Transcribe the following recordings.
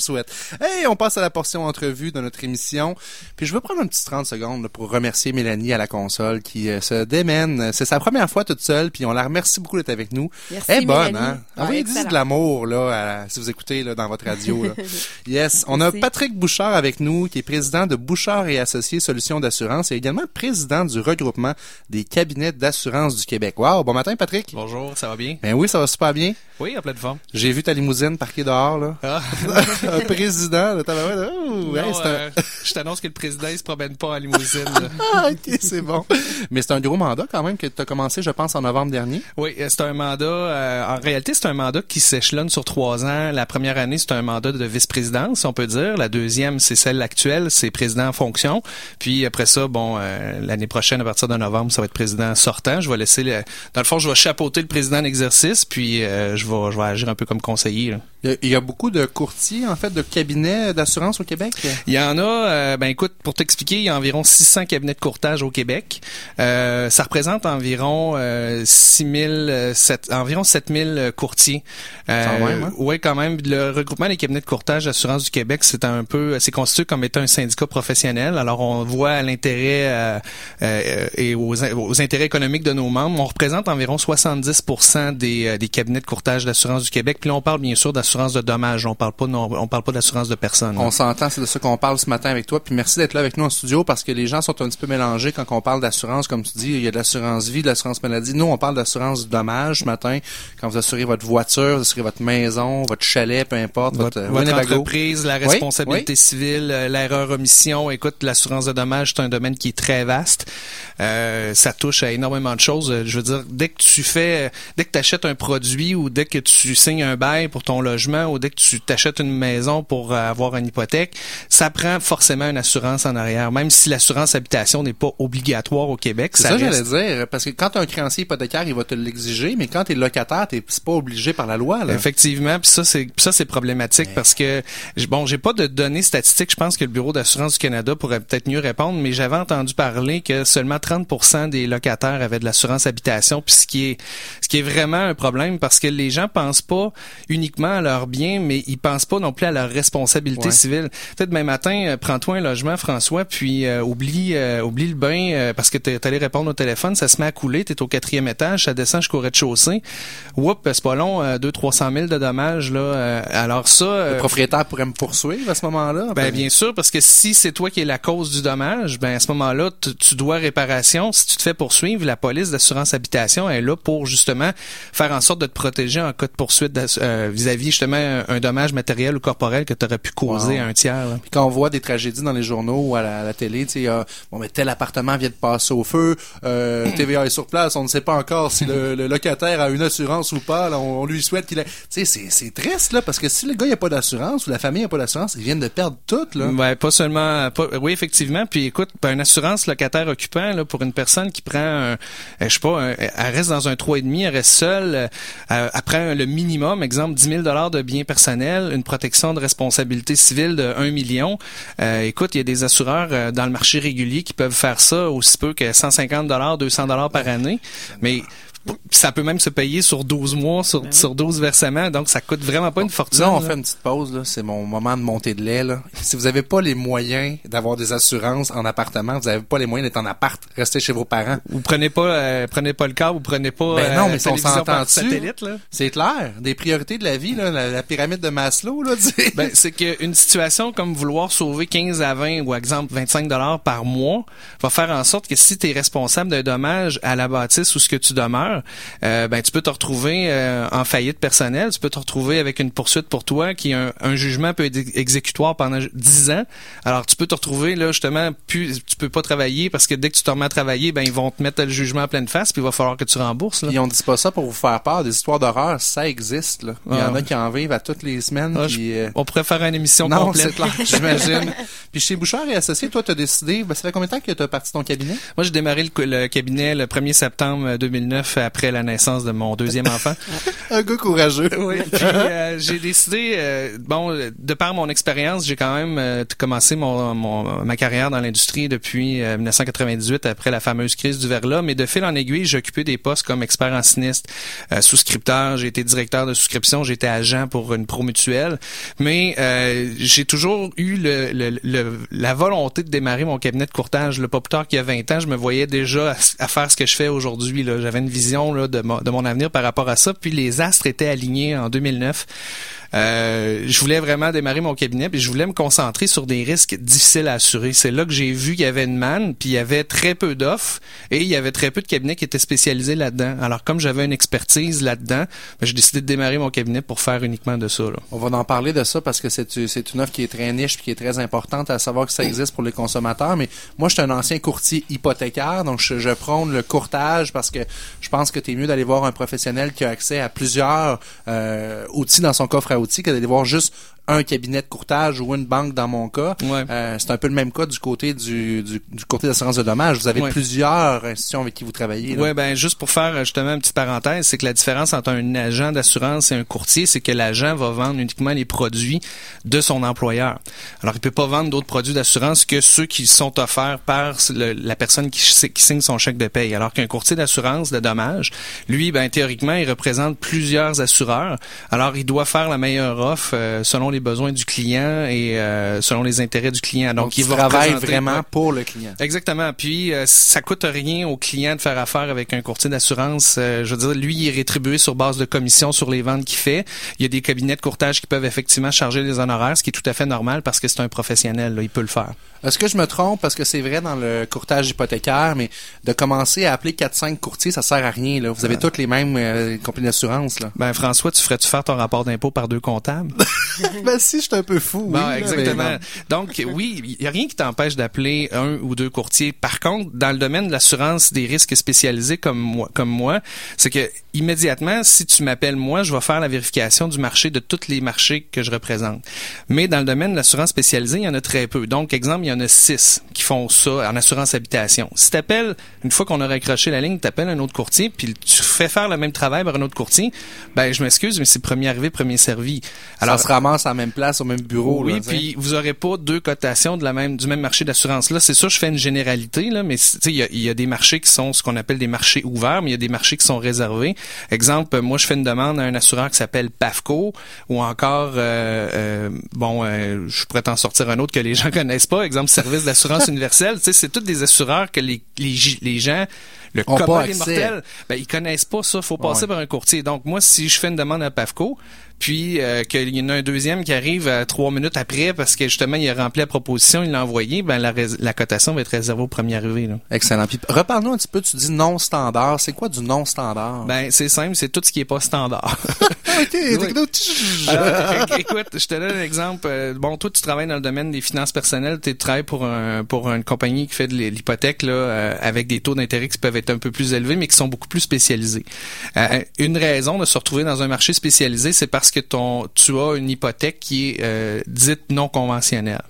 souhaite. Hey, on passe à la portion entrevue de notre émission. Puis je veux prendre un petit 30 secondes là, pour remercier Mélanie à la console qui euh, se démène. C'est sa première fois toute seule, puis on la remercie beaucoup d'être avec nous. Merci, Elle est bonne, Mélanie. hein? Ouais, Envoyez-y excellent. de l'amour, là, à- si vous écoutez là, dans votre radio. là. yes. On a Merci. Patrick Bouchard avec nous, qui est président de Bouchard et Associés Solutions d'assurance et également président du regroupement des cabinets d'assurance du Québec. Wow, bon matin, Patrick. Bonjour, ça va bien? Ben oui, ça va super bien. Oui, en pleine forme. J'ai vu ta limousine parquée dehors, là. Ah, un président de tabarouette. Oh, non, un- euh, je t'annonce que le président, il se promène pas en limousine. là. Ah, ok, c'est bon. Mais c'est un gros mandat quand même que tu as commencé, je pense, en novembre dernier. oui, euh, c'est un mandat, euh, en réalité, c'est un mandat qui s'échelonne sur trois ans. La première année, c'est un mandat de vice-présidence, on peut dire. La deuxième, c'est celle actuelle, c'est président en fonction. Puis après ça, bon, euh, l'année prochaine, à partir de novembre, ça va être président sortant. Je vais laisser, le, dans le fond, je vais chapeauter le président en exercice, puis euh, je vais, je vais agir un peu comme conseiller. là. Il y a, beaucoup de courtiers, en fait, de cabinets d'assurance au Québec? Il y en a, euh, ben écoute, pour t'expliquer, il y a environ 600 cabinets de courtage au Québec. Euh, ça représente environ euh, 6000, euh, sept- environ 7000 courtiers. Quand même, hein? Ouais, quand même. Le regroupement des cabinets de courtage d'assurance du Québec, c'est un peu, c'est constitué comme étant un syndicat professionnel. Alors, on voit à l'intérêt euh, euh, et aux, aux intérêts économiques de nos membres. On représente environ 70% des, euh, des cabinets de courtage d'assurance du Québec. Puis là, on parle bien sûr d'assurance de dommages. On parle pas, de- on parle pas d'assurance de personnes. On s'entend, c'est de ça qu'on parle ce matin avec toi. Puis merci d'être là avec nous en studio parce que les gens sont un petit peu mélangés quand on parle d'assurance. Comme tu dis, il y a de l'assurance vie, de l'assurance maladie. Nous, on parle d'assurance dommage ce matin. Quand vous assurez votre voiture, vous assurez votre maison, votre chalet, peu importe, votre, votre, euh, entreprise, la Oui, responsabilité civile, euh, l'erreur omission. Écoute, l'assurance de dommages, c'est un domaine qui est très vaste. Euh, ça touche à énormément de choses. Je veux dire, dès que tu fais, dès que tu achètes un produit ou dès que tu signes un bail pour ton logement ou dès que tu t'achètes une maison pour euh, avoir une hypothèque, ça prend forcément une assurance en arrière. Même si l'assurance habitation n'est pas obligatoire au Québec, C'est ça, ça, que reste j'allais dire. Parce que quand tu as un créancier hypothécaire, il va te l'exiger, mais quand tu es locataire, t'es c'est pas obligé par la loi. Là. Effectivement, puis ça c'est ça c'est problématique parce que bon, j'ai pas de données statistiques, je pense que le bureau d'assurance du Canada pourrait peut-être mieux répondre, mais j'avais entendu parler que seulement 30% des locataires avaient de l'assurance habitation, puis ce qui est ce qui est vraiment un problème parce que les gens pensent pas uniquement à leurs biens, mais ils pensent pas non plus à leur responsabilité Ouais. civile. Peut-être demain matin, euh, prends-toi un logement François, puis euh, oublie euh, oublie le bain euh, parce que t'es allé répondre au téléphone, ça se met à couler, t'es au quatrième étage, ça descend jusqu'au rez-de-chaussée. Oups, c'est pas long, euh, 200-300 000 de dommages là. alors ça, Le propriétaire pourrait me poursuivre à ce moment-là. ben bien sûr, parce que si c'est toi qui es la cause du dommage, ben à ce moment-là, tu- dois réparation. Si tu te fais poursuivre, la police d'assurance habitation est là pour justement faire en sorte de te protéger en cas de poursuite vis-à-vis justement un, dommage matériel ou corporel que tu aurais pu causer Wow. à un tiers. là. Puis quand on voit des tragédies dans les journaux ou à la, à la télé, tu sais, euh, bon, mais tel appartement vient de passer au feu, euh, TVA est sur place, on ne sait pas encore si le, le locataire a une assurance ou pas, là, on, on lui souhaite qu'il ait... Tu sais, c'est, c'est triste, là, parce que si le gars, il a pas d'assurance ou la famille a pas d'assurance, ils viennent de perdre tout, là. Ouais, pas seulement. Pas, oui, effectivement. Puis écoute, ben, une assurance locataire occupant là, pour une personne qui prend, un, euh, je sais pas, un- elle reste dans un 3,5, elle reste seule, euh, elle elle prend le minimum, exemple 10 000 de biens personnels, une protection de responsabilité civile de 1 million. Euh, écoute, il y a des assureurs euh, dans le marché régulier qui peuvent faire ça aussi peu que 150 dollars, 200 dollars par année, mais ça peut même se payer sur 12 mois, sur, sur 12 versements, donc ça coûte vraiment pas une fortune. Là, on là. fait une petite pause, là. C'est mon moment de monter de lait, là. Si vous avez pas les moyens d'avoir des assurances en appartement, vous avez pas les moyens d'être en appart, restez chez vos parents. Vous prenez pas, euh, prenez pas le câble, vous prenez pas. Ben non, mais euh, on s'entend-tu? satellite. C'est clair. Des priorités de la vie, là. La, la pyramide de Maslow, là. Ben, c'est qu'une situation comme vouloir sauver 15 à 20 ou exemple 25 dollars par mois va faire en sorte que si tu es responsable d'un dommage à la bâtisse où ce que tu demeures, euh, ben tu peux te retrouver euh, en faillite personnelle, tu peux te retrouver avec une poursuite pour toi qui un, un jugement peut être exécutoire pendant 10 ans. Alors tu peux te retrouver là justement plus tu peux pas travailler parce que dès que tu te remets à travailler, ben ils vont te mettre le jugement en pleine face puis il va falloir que tu rembourses là. Puis on dit pas ça pour vous faire peur. Des histoires d'horreur, ça existe, là. Il y Ah, en a ouais. qui en vivent à toutes les semaines. Ah, puis, euh, On pourrait faire une émission Non, complète. j'imagine. Puis chez Bouchard et Associés, toi, t'as décidé, ben, ça fait combien de temps que t'as parti ton cabinet? Moi, j'ai démarré le, le cabinet le 1er septembre 2009 fait après la naissance de mon deuxième enfant. Un gars courageux. Oui. Puis euh, j'ai décidé, euh, bon, de par mon expérience, j'ai quand même euh, commencé mon, mon, ma carrière dans l'industrie depuis 1998 après la fameuse crise du verglas. Mais de fil en aiguille, j'ai occupé des postes comme expert en sinistre, souscripteur, j'ai été directeur de souscription, j'ai été agent pour une promutuelle. Mais j'ai toujours eu le, le, la volonté de démarrer mon cabinet de courtage. Le pas plus tard qu'il y a 20 ans, je me voyais déjà à, faire ce que je fais aujourd'hui. J'avais une vision de, de mon avenir par rapport à ça. Puis les astres étaient alignés en 2009. Euh, je voulais vraiment démarrer mon cabinet, puis je voulais me concentrer sur des risques difficiles à assurer. C'est là que j'ai vu qu'il y avait une manne, puis il y avait très peu d'offres, et il y avait très peu de cabinets qui étaient spécialisés là-dedans. Alors comme j'avais une expertise là-dedans, ben, j'ai décidé de démarrer mon cabinet pour faire uniquement de ça. Là. On va en parler de ça parce que c'est une offre qui est très niche puis qui est très importante à savoir que ça existe pour les consommateurs. Mais moi, je suis un ancien courtier hypothécaire, donc je, prône le courtage parce que je pense que c'est mieux d'aller voir un professionnel qui a accès à plusieurs euh, outils dans son coffre à outils que d'aller voir juste un cabinet de courtage ou une banque dans mon cas. Euh, c'est un peu le même cas du côté du, du, du côté d'assurance de dommages. Vous avez plusieurs institutions avec qui vous travaillez. Oui, ben juste pour faire justement une petite parenthèse, c'est que la différence entre un agent d'assurance et un courtier, c'est que l'agent va vendre uniquement les produits de son employeur. Alors, il peut pas vendre d'autres produits d'assurance que ceux qui sont offerts par la personne qui, qui, signe son chèque de paye. Alors qu'un courtier d'assurance de dommages, lui, ben théoriquement, il représente plusieurs assureurs. Alors, il doit faire la meilleure offre euh, selon les besoins du client et euh, selon les intérêts du client. Donc, il travaille vraiment pour le client. Exactement. Puis euh, ça coûte rien au client de faire affaire avec un courtier d'assurance. Euh, je veux dire, lui, il est rétribué sur base de commission sur les ventes qu'il fait. Il y a des cabinets de courtage qui peuvent effectivement charger les honoraires, ce qui est tout à fait normal parce que c'est un professionnel. Là, il peut le faire. Est-ce que je me trompe? Parce que c'est vrai dans le courtage hypothécaire, mais de commencer à appeler 4-5 courtiers, ça sert à rien. Là. Vous avez toutes les mêmes euh, compagnies d'assurance. Ben François, tu ferais-tu faire ton rapport d'impôt par deux comptables? ben si, je suis un peu fou. oui, exactement. Donc oui, il y a rien qui t'empêche d'appeler un ou deux courtiers. Par contre, dans le domaine de l'assurance des risques spécialisés comme moi, comme moi, c'est que immédiatement, si tu m'appelles moi, je vais faire la vérification du marché de tous les marchés que je représente. Mais dans le domaine de l'assurance spécialisée, il y en a très peu. Donc, exemple, il y en a six qui font ça en assurance habitation. Si t'appelles, une fois qu'on a raccroché la ligne, t'appelles un autre courtier, puis tu fais faire le même travail par un autre courtier, ben je m'excuse, mais c'est premier arrivé, premier servi. Alors, ça se ramasse à la même place, au même bureau. Oui, puis vous aurez pas deux cotations de la même du même marché d'assurance. Là, c'est sûr, je fais une généralité, là, mais il y a, y a des marchés qui sont ce qu'on appelle des marchés ouverts, mais il y a des marchés qui sont réservés. Exemple, moi, je fais une demande à un assureur qui s'appelle PAFCO, ou encore, euh, euh, bon, euh, je pourrais t'en sortir un autre que les gens connaissent pas. Exemple, service d'assurance universelle. Tu sais, c'est tous des assureurs que les, les, les gens le commun des mortels, ben, ils connaissent pas ça. faut passer par un courtier. Donc, moi, si je fais une demande à PAFCO, puis euh, qu'il y en a un deuxième qui arrive à trois minutes après parce que justement il a rempli la proposition, il l'a envoyé, ben la, la cotation va être réservée au premier arrivé. Là. Excellent. Puis reparle-nous un petit peu, tu dis non standard. C'est quoi du non standard? Ben c'est simple, c'est tout ce qui est pas standard. ok, écoute, je te donne un exemple. Euh, bon, toi tu travailles dans le domaine des finances personnelles, tu travailles pour un pour une compagnie qui fait de l'hypothèque là euh, avec des taux d'intérêt qui peuvent être un peu plus élevés mais qui sont beaucoup plus spécialisés. une raison de se retrouver dans un marché spécialisé, c'est parce que ton, tu as une hypothèque qui est euh, dite non conventionnelle.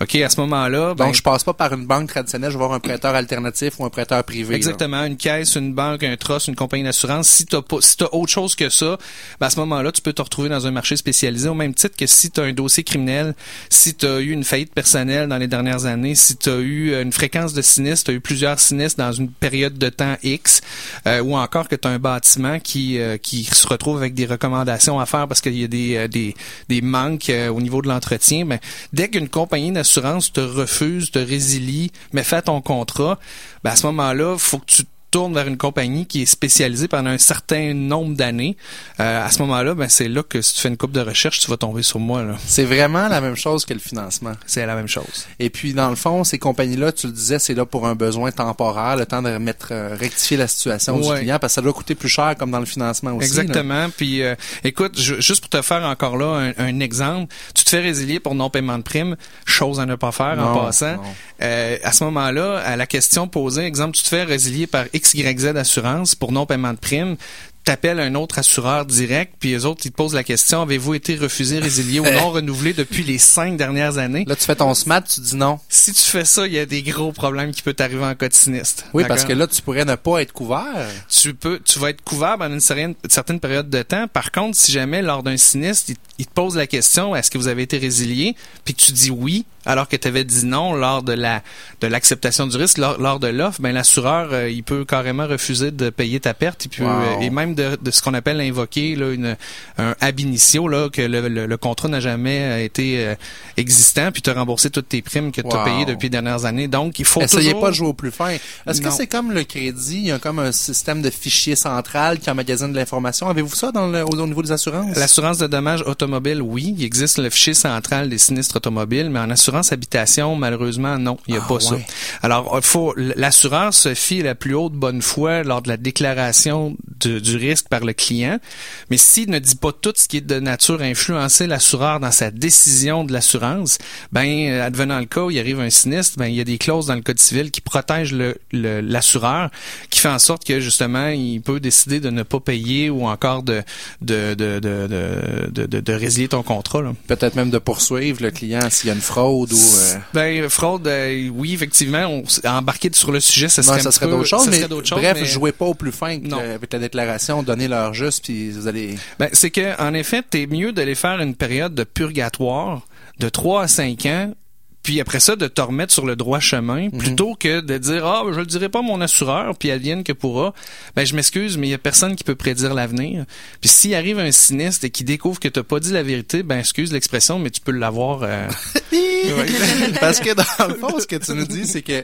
OK, à ce moment-là. Ben, Donc, je passe pas par une banque traditionnelle, je vais voir un prêteur alternatif ou un prêteur privé. Exactement. Une caisse, une banque, un trust, une compagnie d'assurance. Si tu pas, si autre chose que ça, ben, à ce moment-là, tu peux te retrouver dans un marché spécialisé au même titre que si tu as un dossier criminel, si tu as eu une faillite personnelle dans les dernières années, si tu as eu une fréquence de sinistres, tu as eu plusieurs sinistres dans une période de temps X, euh, ou encore que tu as un bâtiment qui, euh, qui se retrouve avec des recommandations à faire parce qu'il y a des, euh, des, des manques au niveau de l'entretien, ben, dès qu'une compagnie d'assurance te refuse, te résilie, mais fait ton contrat, ben à ce moment-là, faut que tu tourne vers une compagnie qui est spécialisée pendant un certain nombre d'années, euh, à ce moment-là, ben c'est là que si tu fais une coupe de recherche, tu vas tomber sur moi. C'est vraiment la même chose que le financement. C'est la même chose. Et puis dans le fond, ces compagnies-là, tu le disais, c'est là pour un besoin temporaire, le temps de remettre, euh, rectifier la situation du client, parce que ça doit coûter plus cher comme dans le financement aussi. Exactement. Puis euh, écoute, juste pour te faire encore là un, exemple, tu te fais résilier pour non paiement de prime, chose à ne pas faire en passant. à ce moment-là, à la question posée, exemple, tu te fais résilier par XYZ Assurance pour non-paiement de prime, t'appelles un autre assureur direct, puis les autres, ils te posent la question, avez-vous été refusé, résilié ou non renouvelé depuis les cinq dernières années? Là, tu fais ton SMAT, tu dis non. Si tu fais ça, il y a des gros problèmes qui peuvent t'arriver en cas de sinistre. Oui, parce que là, tu pourrais ne pas être couvert. Tu peux, tu vas être couvert pendant une certaine, certaine période de temps. Par contre, si jamais, lors d'un sinistre, il, te pose la question, est-ce que vous avez été résilié? Puis tu dis oui, alors que tu avais dit non lors de la de l'acceptation du risque, lors, de l'offre, ben l'assureur, euh, il peut carrément refuser de payer ta perte. Et, puis, euh, et même de, de ce qu'on appelle invoquer là, une, un ab initio, là, que le, le, contrat n'a jamais euh, été euh, existant, puis te rembourser toutes tes primes que tu as payées depuis les dernières années. Donc, il faut Essayez toujours... pas de jouer au plus fin. Est-ce que c'est comme le crédit? Il y a comme un système de fichier central qui emmagasine de l'information. Avez-vous ça dans le, au, niveau des assurances? L'assurance de dommages automobile, oui. Il existe le fichier central des sinistres automobiles, mais en assurance habitation, malheureusement, non. Il n'y a ah, pas ça. Alors, il faut, l'assureur se fie la plus haute bonne foi lors de la déclaration du risque par le client. Mais s'il ne dit pas tout ce qui est de nature à influencer l'assureur dans sa décision de l'assurance, ben, euh, advenant le cas où il arrive un sinistre, ben, il y a des clauses dans le code civil qui protègent le, l'assureur, qui fait en sorte que, justement, il peut décider de ne pas payer ou encore de, de, de, de, de, de, résilier ton contrat. Peut-être même de poursuivre le client s'il y a une fraude ou... Euh... Ben, fraude, euh, oui, effectivement, on, embarqué sur le sujet, ça serait, ça serait d'autres choses, mais, bref, mais... jouez pas au plus fin avec la déclaration, donnez leur juste, puis vous allez... Ben, c'est que, en effet, t'es mieux d'aller faire une période de purgatoire de 3 à 5 ans puis après ça de te remettre sur le droit chemin mhm. plutôt que de dire ah je le dirai pas à mon assureur puis vienne que pourra. Ben je m'excuse mais il y a personne qui peut prédire l'avenir. Puis s'il arrive un sinistre et qui découvre que t'as pas dit la vérité ben excuse l'expression mais tu peux l'avoir euh... parce que dans le fond ce que tu nous dis c'est que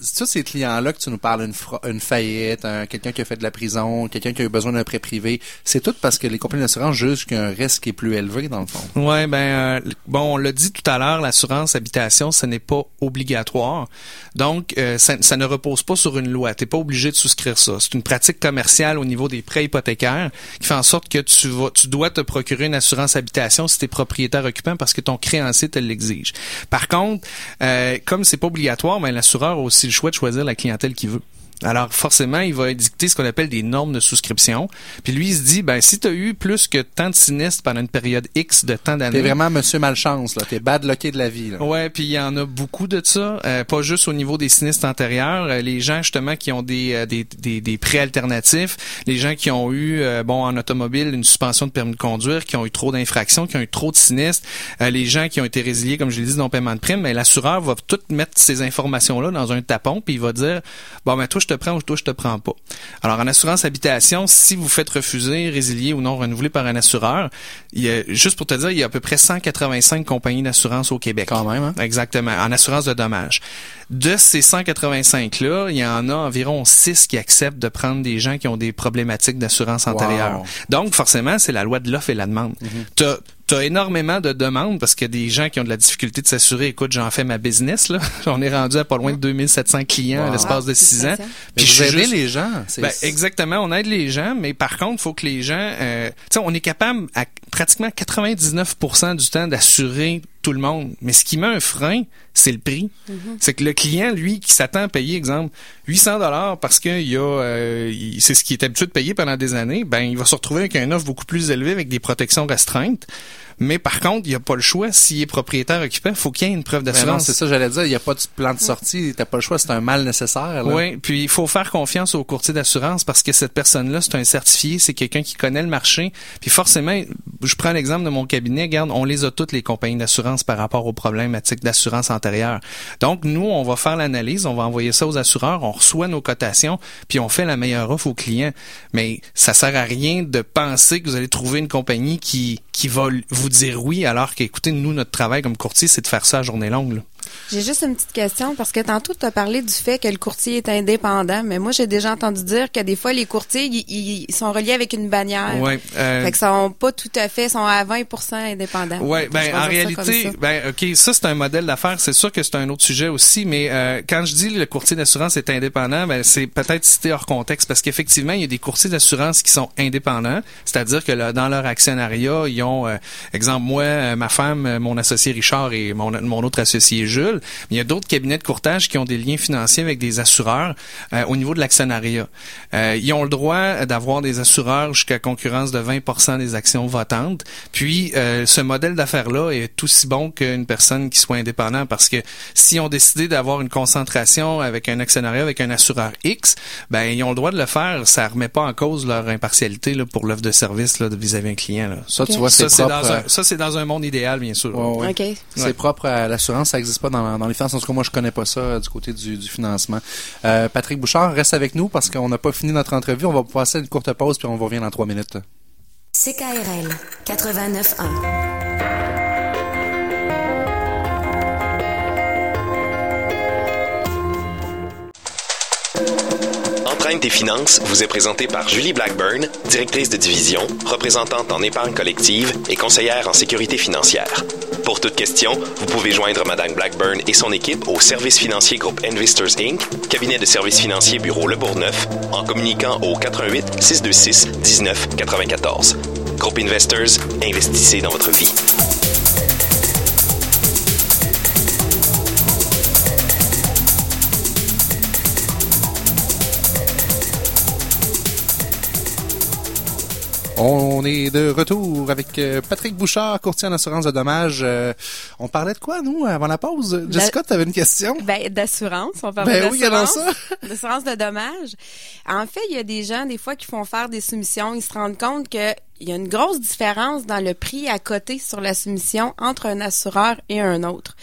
ça, ces clients-là que tu nous parles, une, faillite, quelqu'un qui a fait de la prison, quelqu'un qui a eu besoin d'un prêt privé, c'est tout parce que les compagnies d'assurance jugent qu'il y a un risque est plus élevé, dans le fond. Ouais, ben, euh, bon, on l'a dit tout à l'heure, l'assurance habitation, ce n'est pas obligatoire. Donc, euh, ça, ne repose pas sur une loi. Tu n'es pas obligé de souscrire ça. C'est une pratique commerciale au niveau des prêts hypothécaires qui fait en sorte que tu vas, tu dois te procurer une assurance habitation si tu es propriétaire occupant parce que ton créancier te l'exige. Par contre, euh, comme c'est pas obligatoire, ben, l'assureur aussi choix de choisir la clientèle qu'il veut. Alors forcément, il va dicter ce qu'on appelle des normes de souscription. Puis lui, il se dit, ben si tu as eu plus que tant de sinistres pendant une période X de temps d'années... T'es vraiment monsieur malchance, là. T'es bad lucké de la vie, là. Ouais, puis il y en a beaucoup de ça. Euh, pas juste au niveau des sinistres antérieurs. Euh, les gens, justement, qui ont des, euh, des, des, des, prêts alternatifs. Les gens qui ont eu, bon, en automobile, une suspension de permis de conduire, qui ont eu trop d'infractions, qui ont eu trop de sinistres. les gens qui ont été résiliés, comme je l'ai dit, non paiement de prime. Mais l'assureur va tout mettre ces informations-là dans un tapon, puis il va dire, bon, ben toi, je te prends ou toi, je te prends pas. Alors, en assurance habitation, si vous faites refuser, résilier ou non renouveler par un assureur, il y a, juste pour te dire, il y a à peu près 185 compagnies d'assurance au Québec. Quand même, hein? Exactement, en assurance de dommages. De ces 185-là, il y en a environ 6 qui acceptent de prendre des gens qui ont des problématiques d'assurance antérieure. Donc, forcément, c'est la loi de l'offre et la demande. Mm-hmm as énormément de demandes parce qu'il y a des gens qui ont de la difficulté de s'assurer. Écoute, j'en fais ma business, là. On est rendu à pas loin de 2700 clients à l'espace de 6 ans. Puis je aide les gens. Ben, exactement, on aide les gens, mais par contre, il faut que les gens... Euh, tu sais, on est capable à pratiquement 99% du temps d'assurer tout le monde. Mais ce qui met un frein, c'est le prix. Mm-hmm. C'est que le client, lui, qui s'attend à payer, exemple, 800 dollars parce qu'il y a, euh, c'est ce qui est habitué de payer pendant des années, ben il va se retrouver avec un offre beaucoup plus élevé avec des protections restreintes. Mais par contre, il n'y a pas le choix. S'il est propriétaire occupant, faut qu'il y ait une preuve ben d'assurance. c'est ça, j'allais dire. Il n'y a pas de plan de sortie. T'as pas le choix. C'est un mal nécessaire. Là. Oui. Puis il faut faire confiance au courtier d'assurance parce que cette personne-là, c'est un certifié. C'est quelqu'un qui connaît le marché. Puis forcément, je prends l'exemple de mon cabinet. Regarde, on les a toutes les compagnies d'assurance par rapport aux problématiques d'assurance antérieure. Donc nous, on va faire l'analyse. On va envoyer ça aux assureurs. On reçoit nos cotations. Puis on fait la meilleure offre aux clients. Mais ça sert à rien de penser que vous allez trouver une compagnie qui qui va vous dire oui, alors qu'écoutez, nous, notre travail comme courtier, c'est de faire ça à journée longue. J'ai juste une petite question parce que tantôt tu as parlé du fait que le courtier est indépendant, mais moi j'ai déjà entendu dire que des fois les courtiers ils, sont reliés avec une bannière. Ouais. Euh... Fait que sont pas tout à fait, sont à 20% indépendants. Ouais, ben en réalité, ben ok, ça c'est un modèle d'affaires. C'est sûr que c'est un autre sujet aussi, mais euh, quand je dis le courtier d'assurance est indépendant, ben c'est peut-être cité hors contexte parce qu'effectivement il y a des courtiers d'assurance qui sont indépendants, c'est-à-dire que dans leur actionnariat ils ont, euh, exemple moi, euh, ma femme, mon associé Richard et mon, mon autre associé Jules. Mais il y a d'autres cabinets de courtage qui ont des liens financiers avec des assureurs euh, au niveau de l'actionnariat. Euh, ils ont le droit d'avoir des assureurs jusqu'à concurrence de 20% des actions votantes. Puis, euh, ce modèle d'affaires-là est aussi bon qu'une personne qui soit indépendante parce que si on décidé d'avoir une concentration avec un actionnariat, avec un assureur X, ben ils ont le droit de le faire. Ça remet pas en cause leur impartialité là, pour l'offre de service là, vis-à-vis un client. Là. Ça, tu vois, c'est Ça, c'est propre. dans un, ça, c'est dans un monde idéal, bien sûr. ouais, ouais. OK. C'est Ouais. propre à l'assurance, ça n'existe pas dans, les finances. En tout cas, moi, je connais pas ça euh, du côté du, financement. Euh, Patrick Bouchard, reste avec nous parce qu'on n'a pas fini notre entrevue. On va passer une courte pause puis on revient dans trois minutes. CKRL 89.1. Empreinte des finances vous est présentée par Julie Blackburn, directrice de division, représentante en épargne collective et conseillère en sécurité financière. Pour toute question, vous pouvez joindre Madame Blackburn et son équipe au service financier groupe Investors Inc., cabinet de services financiers bureau Le Bourgneuf, en communiquant au 88 626 19 94. Groupe Investors, investissez dans votre vie. On est de retour avec euh, Patrick Bouchard, courtier en assurance de dommages. Euh, on parlait de quoi, nous, avant la pause? Jessica, tu avais une question? Ben, d'assurance, on parle Ben oui, ça. D'assurance de dommages. En fait, il y a des gens, des fois, qui font faire des soumissions. Ils se rendent compte que il y a une grosse différence dans le prix à côté sur la soumission entre un assureur et un autre.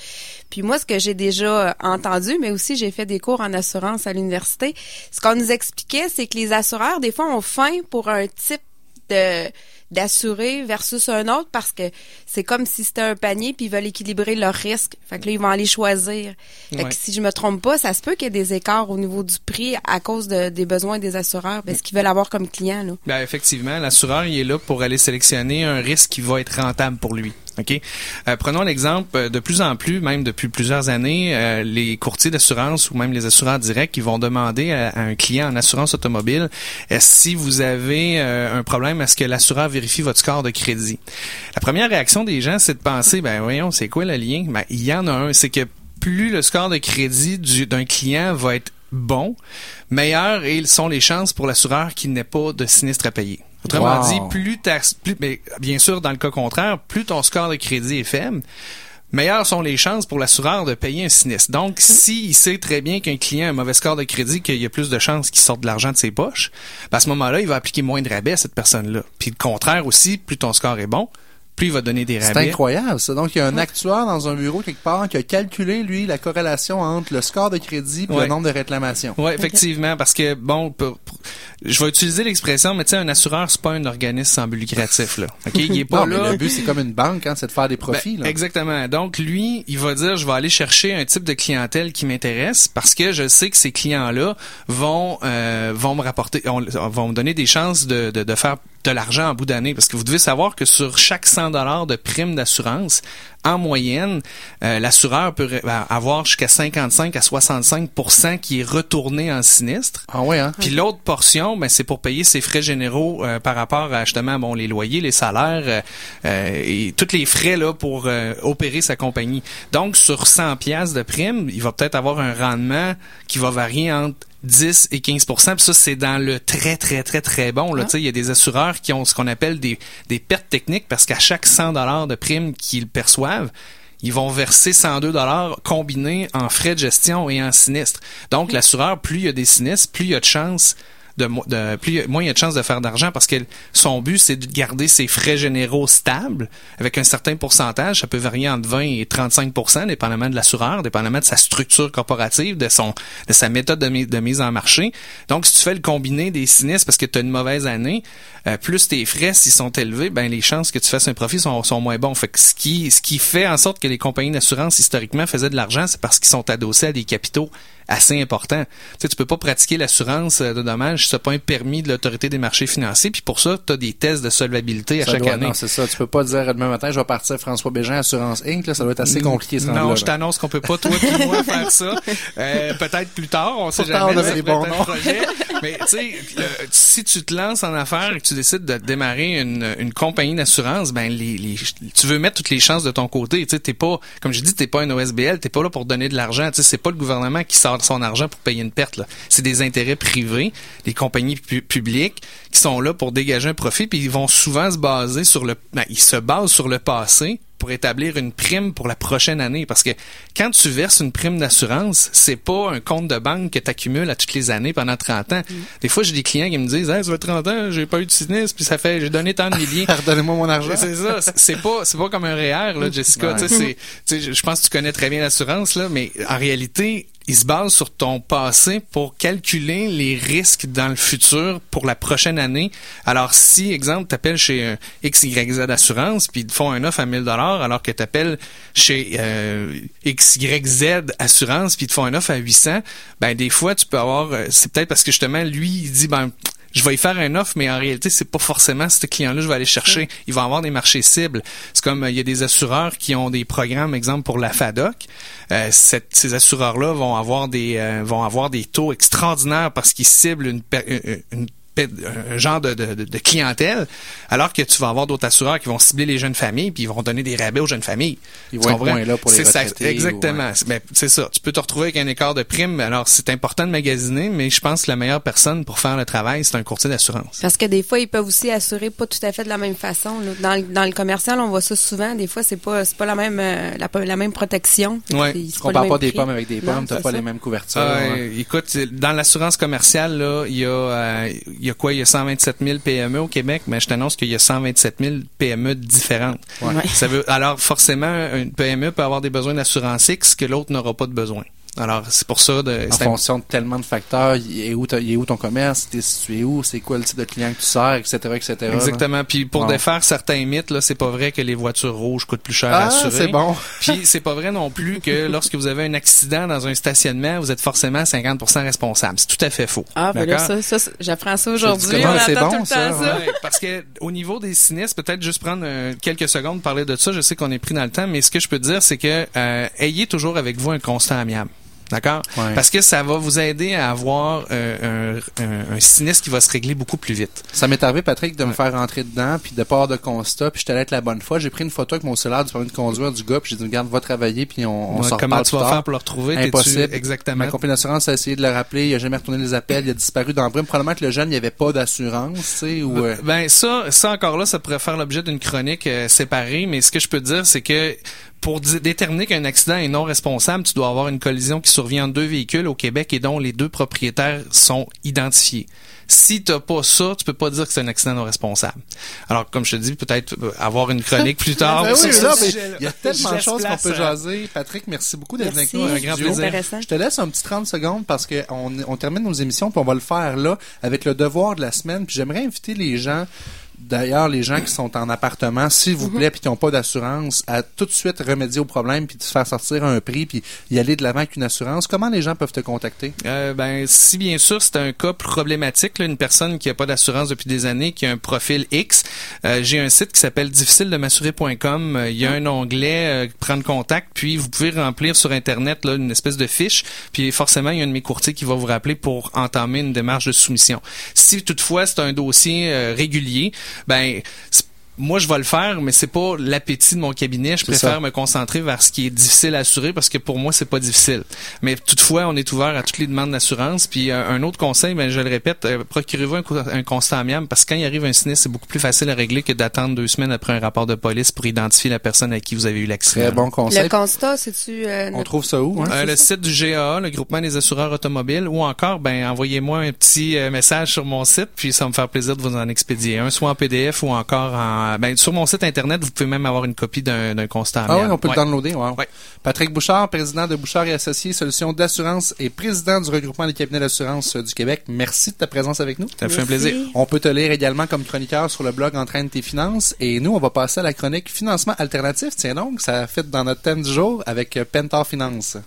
Puis moi, ce que j'ai déjà euh, entendu, mais aussi j'ai fait des cours en assurance à l'université, ce qu'on nous expliquait, c'est que les assureurs, des fois, ont faim pour un type de d'assurer versus un autre parce que c'est comme si c'était un panier puis ils veulent équilibrer leurs risques. Fait que là, ils vont aller choisir. Fait Ouais. que si je me trompe pas, ça se peut qu'il y ait des écarts au niveau du prix à cause de- des besoins des assureurs, ben, ce qu'ils veulent avoir comme client, là. Ben, effectivement, l'assureur il est là pour aller sélectionner un risque qui va être rentable pour lui. Euh, prenons l'exemple, euh, de plus en plus, même depuis plusieurs années, euh, les courtiers d'assurance ou même les assureurs directs qui vont demander à, un client en assurance automobile si vous avez un problème, est-ce que l'assureur vérifie votre score de crédit? La première réaction des gens, c'est de penser, ben voyons, c'est quoi le lien? Ben, il y en a un, c'est que plus le score de crédit du- d'un client va être bon, meilleures et sont les chances pour l'assureur qu'il n'ait pas de sinistre à payer. Autrement Wow. dit, plus, ta, plus mais bien sûr, dans le cas contraire, plus ton score de crédit est faible, meilleures sont les chances pour l'assureur de payer un sinistre. Donc, s'il sait très bien qu'un client a un mauvais score de crédit, qu'il y a plus de chances qu'il sorte de l'argent de ses poches, ben, à ce moment-là, il va appliquer moins de rabais à cette personne-là. Puis le contraire aussi, plus ton score est bon, plus il va donner des C'est rabais. incroyable, ça. Donc, il y a un actuaire dans un bureau quelque part qui a calculé, lui, la corrélation entre le score de crédit et Ouais. le nombre de réclamations. Oui, effectivement, parce que bon, pour- pour- je vais utiliser l'expression, mais tu sais, un assureur, c'est pas un organisme sans but lucratif là. Ok, il est pas Non, mais le but, c'est comme une banque, hein, c'est de faire des profits. Ben, là. exactement. Donc lui, il va dire, je vais aller chercher un type de clientèle qui m'intéresse parce que je sais que ces clients-là vont euh, vont me rapporter, on- vont me donner des chances de, de, de faire de l'argent en bout d'année. Parce que vous devez savoir que sur chaque 100 dollars de prime d'assurance, en moyenne, euh, l'assureur peut euh, avoir jusqu'à 55 à 65% qui est retourné en sinistre. Ah ouais, hein? Puis l'autre portion, ben, c'est pour payer ses frais généraux euh, par rapport à justement bon les loyers, les salaires euh, euh, et tous les frais là pour euh, opérer sa compagnie. Donc sur 100 pièces de prime, il va peut-être avoir un rendement qui va varier entre 10 et 15% Puis ça c'est dans le très très très très bon là, tu sais, il y a des assureurs qui ont ce qu'on appelle des des pertes techniques parce qu'à chaque 100 dollars de prime qu'ils perçoivent, ils vont verser 102 dollars combinés en frais de gestion et en sinistre. Donc l'assureur, plus il y a des sinistres, plus il y a de chances de, de plus moins il y a de chances de faire d'argent parce que son but c'est de garder ses frais généraux stables avec un certain pourcentage, ça peut varier entre 20 et 35% dépendamment de l'assureur, dépendamment de sa structure corporative, de son de sa méthode de, mi- de mise en marché. Donc si tu fais le combiné des sinistres parce que tu as une mauvaise année, euh, plus tes frais s'ils sont élevés, ben les chances que tu fasses un profit sont, sont moins bons. Fait que ce qui ce qui fait en sorte que les compagnies d'assurance historiquement faisaient de l'argent, c'est parce qu'ils sont adossés à des capitaux assez importants. Tu sais, tu peux pas pratiquer l'assurance euh, de dommages tu pas un permis de l'autorité des marchés financiers. Puis pour ça, tu as des tests de solvabilité à Ça chaque doit- année. Non, c'est ça. Tu peux pas dire demain matin, je vais partir François Bégin, Assurance Inc. Là, ça doit être assez compliqué. ce Non, je t'annonce qu'on peut pas, toi et moi, faire ça. Euh, peut-être plus tard, on sait Pourtant, jamais. on des bons noms. Mais tu sais, si tu te lances en affaires et que tu décides de démarrer une, une compagnie d'assurance, ben les, les- tu veux mettre toutes les chances de ton côté. Tu sais, pas, comme je dis, t'es pas un OSBL, t'es pas là pour donner de l'argent. Tu sais, c'est pas le gouvernement qui sort son argent pour payer une perte. là. C'est des intérêts privés, des compagnies pu- publiques qui sont là pour dégager un profit, puis ils vont souvent se baser sur le, ben, ils se basent sur le passé pour établir une prime pour la prochaine année. Parce que quand tu verses une prime d'assurance, c'est pas un compte de banque que tu accumules à toutes les années pendant 30 ans. Des fois, j'ai des clients qui me disent, hey, ça fait 30 ans, j'ai pas eu de sinistre, puis ça fait, j'ai donné tant de milliers. Redonnez-moi mon argent. C'est ça, c'est pas c'est pas comme un REER là Jessica, Ouais. tu sais je pense que tu connais très bien l'assurance là mais en réalité il se base sur ton passé pour calculer les risques dans le futur pour la prochaine année. Alors, si, exemple, tu appelles chez un XYZ Assurance, puis ils te font un offre à 1000 dollars, alors que tu appelles chez euh, XYZ Assurance, puis ils te font un offre à 800, ben des fois, tu peux avoir... euh, C'est peut-être parce que justement, lui, il dit, ben je vais y faire un offre, mais en réalité, c'est pas forcément ce client-là que je vais aller chercher. Il va avoir des marchés cibles. C'est comme euh, il y a des assureurs qui ont des programmes, exemple pour la FADOC. Euh, cette- ces assureurs-là vont avoir des euh, vont avoir des taux extraordinaires parce qu'ils ciblent une, une, une un genre de, de, de- de clientèle, alors que tu vas avoir d'autres assureurs qui vont cibler les jeunes familles puis ils vont donner des rabais aux jeunes familles. Ils Tu vont être là pour les C'est ça, ou, Exactement. C'est- ben, c'est ça. Tu peux te retrouver avec un écart de prime. Alors, c'est important de magasiner, mais je pense que la meilleure personne pour faire le travail, c'est un courtier d'assurance. Parce que des fois, ils peuvent aussi assurer pas tout à fait de la même façon. là. Dans, le- dans le commercial, on voit ça souvent. Des fois, c'est pas c'est pas la même euh, la, la même protection. Ouais. Tu compares pas même des prix. pommes avec des pommes, t'as pas ça. les mêmes couvertures. Euh. Écoute, dans l'assurance commerciale, là, il y a, euh, il y a quoi? Il y a 127 000 PME au Québec, mais je t'annonce qu'il y a 127 000 PME différentes. Ouais. Ça veut, alors, forcément, une PME peut avoir des besoins d'assurance X que l'autre n'aura pas de besoin. Alors, c'est pour ça de, En fonction de tellement de facteurs, il est où, il est où ton commerce, t'es situé où, c'est quoi le type de client que tu sers, etc., etc. là. Exactement. Puis pour Bon. défaire certains mythes, là, c'est pas vrai que les voitures rouges coûtent plus cher à Ah, assurer. c'est bon. Puis c'est pas vrai non plus que lorsque vous avez un accident dans un stationnement, vous êtes forcément 50% responsable. C'est tout à fait faux. Ah, ben là, ça, ça, c'est- j'apprends ça aujourd'hui. comment On c'est bon, tout le ça, temps ça. Ouais, parce que au niveau des sinistres, peut-être juste prendre euh, quelques secondes pour parler de ça. Je sais qu'on est pris dans le temps, mais ce que je peux te dire, c'est que euh, ayez toujours avec vous un constat amiable. D'accord? Ouais. Parce que ça va vous aider à avoir euh, un, un- un sinistre qui va se régler beaucoup plus vite. Ça m'est arrivé, Patrick, de me faire rentrer dedans, puis de part de constat, puis je t'allais être la bonne fois. J'ai pris une photo avec mon cellulaire du permis de conduire du gars, puis j'ai dit, regarde, va travailler, puis on, on Ouais, comment tu plus vas tard. faire pour le retrouver? Impossible. Exactement? Ma compagnie d'assurance a essayé de le rappeler, il a jamais retourné les appels, il a disparu dans le brume. Probablement que le jeune, il n'y avait pas d'assurance, tu sais, ou... euh, Ben ça, ça encore là, ça pourrait faire l'objet d'une chronique euh, séparée, mais ce que je peux te dire, c'est que pour déterminer qu'un accident est non responsable, tu dois avoir une collision qui survient entre deux véhicules au Québec et dont les deux propriétaires sont identifiés. Si t'as pas ça, tu peux pas dire que c'est un accident non responsable. Alors, comme je te dis, peut-être euh, avoir une chronique plus tard. Ben oui, là, mais il y a tellement de choses qu'on peut jaser. Patrick, merci beaucoup d'être avec nous. Un grand plaisir. Intéressant. Je te laisse un petit 30 secondes parce que on, on termine nos émissions puis on va le faire là avec le devoir de la semaine. Puis j'aimerais inviter les gens, d'ailleurs les gens qui sont en appartement, s'il vous plaît, puis qui n'ont pas d'assurance, à tout de suite remédier au problème puis de se faire sortir un prix puis y aller de l'avant avec une assurance. Comment les gens peuvent te contacter? Euh, ben, si bien sûr c'est un cas problématique, là, une personne qui a pas d'assurance depuis des années, qui a un profil X, euh, j'ai un site qui s'appelle difficiledemassurer.com. Euh, Il y a un onglet euh, prendre contact, puis vous pouvez remplir sur internet là, une espèce de fiche, puis forcément il y a un de mes courtiers qui va vous rappeler pour entamer une démarche de soumission. Si toutefois c'est un dossier euh, régulier, ben moi, je vais le faire, mais c'est pas l'appétit de mon cabinet. Je C'est préfère ça. me concentrer vers ce qui est difficile à assurer parce que pour moi, c'est pas difficile. Mais toutefois, on est ouvert à toutes les demandes d'assurance. Puis euh, un autre conseil, ben, je le répète, euh, procurez-vous un, un constat amiable parce que quand il arrive un sinistre, c'est beaucoup plus facile à régler que d'attendre deux semaines après un rapport de police pour identifier la personne à qui vous avez eu l'accident. Très bon conseil. Le constat, c'est-tu... euh, On notre- trouve ça où? hein? Euh, le site du GAA, le groupement des assureurs automobiles, ou encore, ben, envoyez-moi un petit euh, message sur mon site, puis ça va me faire plaisir de vous en expédier un, soit en PDF ou encore en, ben, sur mon site internet, vous pouvez même avoir une copie d'un d'un constat Ah oui, on peut Ouais. le downloader. Ouais. Patrick Bouchard, président de Bouchard et Associés, Solutions d'assurance et président du regroupement des cabinets d'assurance euh, du Québec. Merci de ta présence avec nous. Ça fait un plaisir. On peut te lire également comme chroniqueur sur le blog Entraîne tes finances. Et nous, on va passer à la chronique financement alternatif. Tiens donc, ça fit dans notre thème du jour avec euh, Pentar Finance.